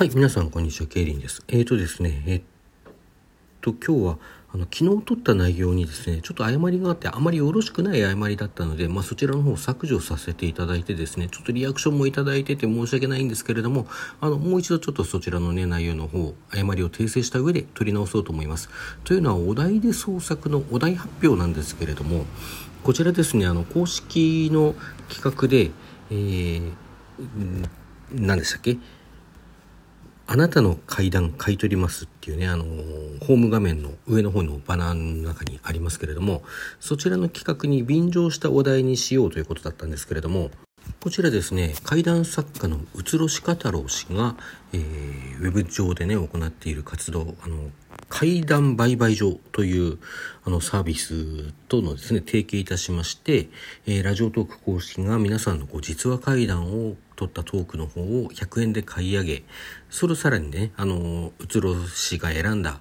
はい、皆さんこんにちは、ケイリンです。えーとですね、え、っと、今日は、あの、昨日撮った内容にですね、ちょっと誤りがあって、あまりよろしくない誤りだったので、まあ、そちらの方を削除させていただいてですね、ちょっとリアクションもいただいてて申し訳ないんですけれども、あの、もう一度ちょっとそちらのね、内容の方、誤りを訂正した上で撮り直そうと思います。というのは、お題で創作のお題発表なんですけれども、こちらですね、あの、公式の企画で、えー、何でしたっけ？あなたの階段買い取りますっていうね、あの、ホーム画面の上の方のバナーの中にありますけれども、そちらの企画に便乗したお題にしようということだったんですけれども、こちらですね、怪談作家のうつろしか太郎氏が、えー、ウェブ上でね、行っている活動、あの、怪談売買所というあのサービスとのですね、提携いたしまして、えー、ラジオトーク公式が皆さんのこう実話怪談を取ったトークの方を100円で買い上げ、それをさらにね、あの、うつろ氏が選んだ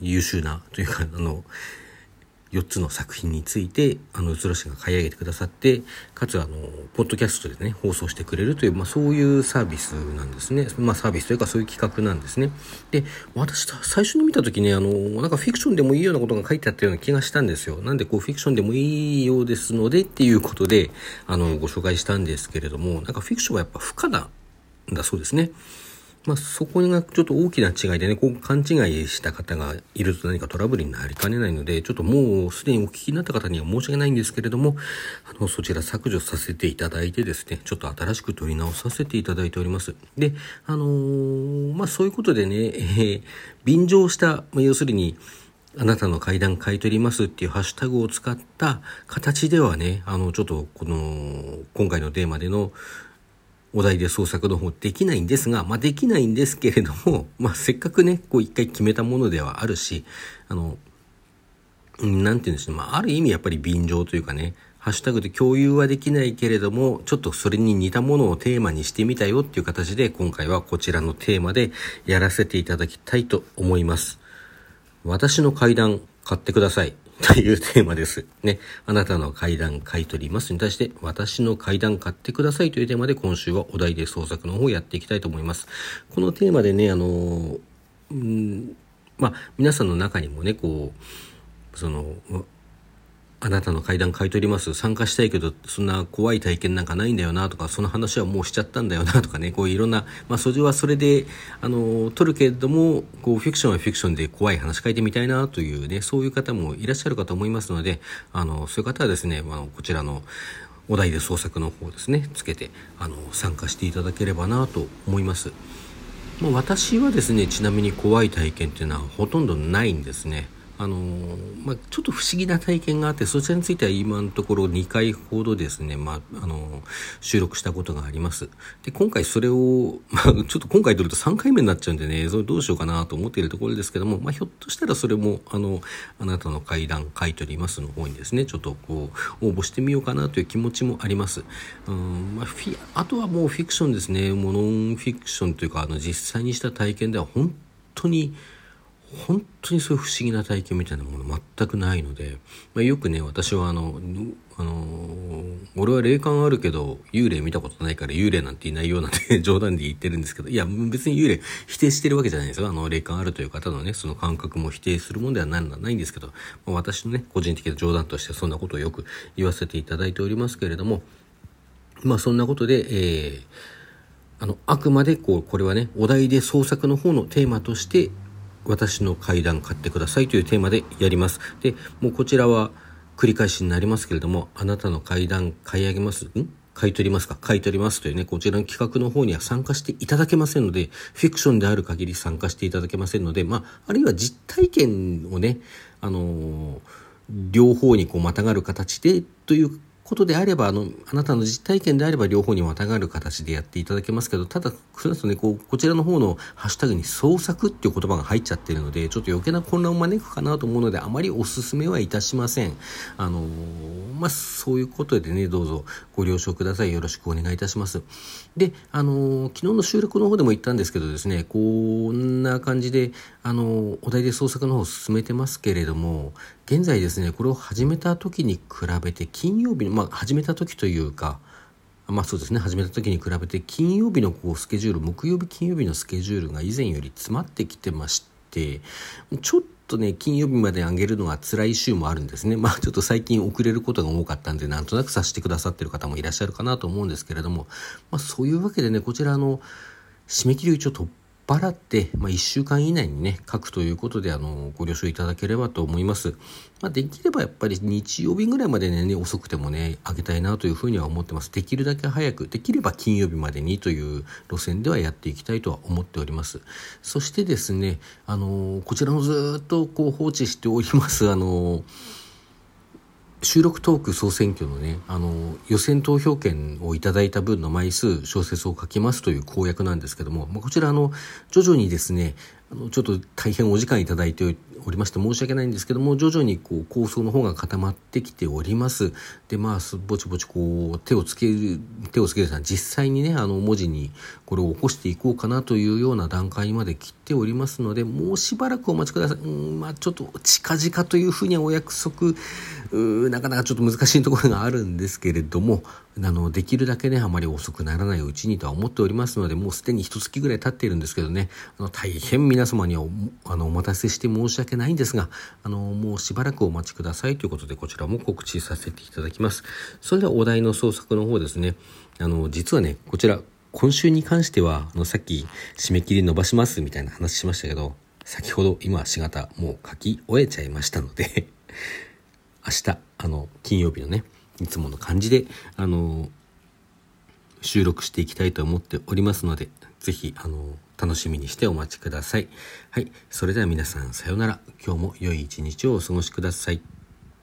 優秀なというか、あの、4つの作品について、あの、うつろ氏が買い上げてくださって、かつ、あの、ポッドキャストでね、放送してくれるという、まあ、そういうサービスなんですね。まあ、サービスというか、そういう企画なんですね。で、私、最初に見た時ね、あの、なんかフィクションでもいいようなことが書いてあったような気がしたんですよ。なんで、こう、フィクションでもいいようですので、っていうことで、あの、ご紹介したんですけれども、なんかフィクションはやっぱ不可なんだそうですね。まあ、そこがちょっと大きな違いでね、こう勘違いした方がいると何かトラブルになりかねないので、ちょっともうすでにお聞きになった方には申し訳ないんですけれども、あの、そちら削除させていただいてですね、ちょっと新しく取り直させていただいております。で、あのー、まあ、そういうことでね、えー、便乗した、まあ、要するに、あなたの階段買い取りますっていうハッシュタグを使った形ではね、あの、ちょっとこの、今回のテーマでの、お題で創作の方できないんですが、まあ、できないんですけれども、まあ、せっかくね、こう一回決めたものではあるし、あの、なんて言うんでしょう、まあ、ある意味やっぱり便乗というかね、ハッシュタグで共有はできないけれども、ちょっとそれに似たものをテーマにしてみたよっていう形で、今回はこちらのテーマでやらせていただきたいと思います。私の階段買ってください。というテーマです。ね。あなたの階段買い取りますに対して、私の階段買ってくださいというテーマで今週はお題で創作の方をやっていきたいと思います。このテーマでね、あの、うん、まあ、皆さんの中にもね、こう、その、あなたの階段買い取ります。参加したいけど、そんな怖い体験なんかないんだよなとか、その話はもうしちゃったんだよなとかね、こういろんな、まあ、それはそれで、あの、取るけれども、こう、フィクションはフィクションで怖い話書いてみたいなというね、そういう方もいらっしゃるかと思いますので、あの、そういう方はですね、あの、こちらの、お題で創作の方ですね、つけて、あの、参加していただければなと思います。まあ、私はですね、ちなみに怖い体験っていうのはほとんどないんですね。あのまあ、ちょっと不思議な体験があってそちらについては今のところ2回ほどですね、まあ、あの収録したことがあります。で今回それを、まあ、ちょっと今回撮ると3回目になっちゃうんでねそれどうしようかなと思っているところですけども、まあ、ひょっとしたらそれもあのあなたの階段買い取りますの方にですねちょっとこう応募してみようかなという気持ちもあります。うんまあ、フィあとはもうフィクションですね。もうノンフィクションというかあの実際にした体験では本当に本当にそういう不思議な体験みたいなもの全くないので、まあ、よくね私はあのあの俺は霊感あるけど幽霊見たことないから幽霊なんていないようなんて 冗談で言ってるんですけどいや別に幽霊否定してるわけじゃないですよ。あの霊感あるという方のねその感覚も否定するものではないんですけど、まあ、私のね個人的な冗談としてそんなことをよく言わせていただいておりますけれどもまあそんなことで、えー、あのあくまでこうこれはねお題で創作の方のテーマとして私の階段買ってくださいというテーマでやります。で、もうこちらは繰り返しになりますけれども、あなたの階段買い上げます？ん？買い取りますか？買い取りますというね、こちらの企画の方には参加していただけませんので、フィクションである限り参加していただけませんので、まあ、あるいは実体験をね、あのー、両方にこうまたがる形でということであれば、あの、あなたの実体験であれば両方にまたがる形でやっていただけますけど、ただ、それだとね、こう、こちらの方のハッシュタグに創作っていう言葉が入っちゃってるので、ちょっと余計な混乱を招くかなと思うので、あまりお勧めはいたしません。あのまあ、そういうことでね、どうぞご了承ください。よろしくお願いいたします。で、あの昨日の収録の方でも言ったんですけどですね、こんな感じで、あのお題で創作の方を進めてますけれども、現在ですね、これを始めた時に比べて金曜日の、まあ、始めた時というか、まあそうですね、始めた時に比べて金曜日のこうスケジュール、木曜日、金曜日のスケジュールが以前より詰まってきてまして、ちょっとね、金曜日まで上げるのが辛い週もあるんですね。まあちょっと最近遅れることが多かったんで、なんとなく察してくださってる方もいらっしゃるかなと思うんですけれども、まあそういうわけでね、こちらの締め切りを一応突払って、まあ、1週間以内にね、書くということで、あの、ご了承いただければと思います。まあ、できればやっぱり日曜日ぐらいまでね、遅くてもね、あげたいなというふうには思ってます。できるだけ早く、できれば金曜日までにという路線ではやっていきたいとは思っております。そしてですね、あの、こちらのずっとこう放置しております、あの、収録トーク総選挙のね、あの、予選投票権をいただいた分の枚数、小説を書きますという公約なんですけども、まあ、こちら、あの、徐々にですね、あの、ちょっと大変お時間いただいておりまして申し訳ないんですけども、徐々にこう構想の方が固まってきております。で、まあ、ぼちぼちこう、手をつける、手をつけるさん、実際にね、あの、文字にこれを起こしていこうかなというような段階まで来ておりますので、もうしばらくお待ちください。うん、まあ、ちょっと近々というふうにはお約束、なかなかちょっと難しいところがあるんですけれども、あの、できるだけね、あまり遅くならないうちにとは思っておりますので、もうすでに一月ぐらい経っているんですけどね、あの、大変皆様にはあのお待たせして申し訳ないんですが、あの、もうしばらくお待ちくださいということで、こちらも告知させていただきます。それではお題の創作の方ですね、あの、実はね、こちら、今週に関しては、あの、さっき締め切り伸ばしますみたいな話しましたけど、先ほど今4型もう書き終えちゃいましたので 明日、あの、金曜日のね、いつもの感じで、あの、収録していきたいと思っておりますので、ぜひ、あの、楽しみにしてお待ちください。はい。それでは皆さん、さようなら。今日も良い一日をお過ごしください。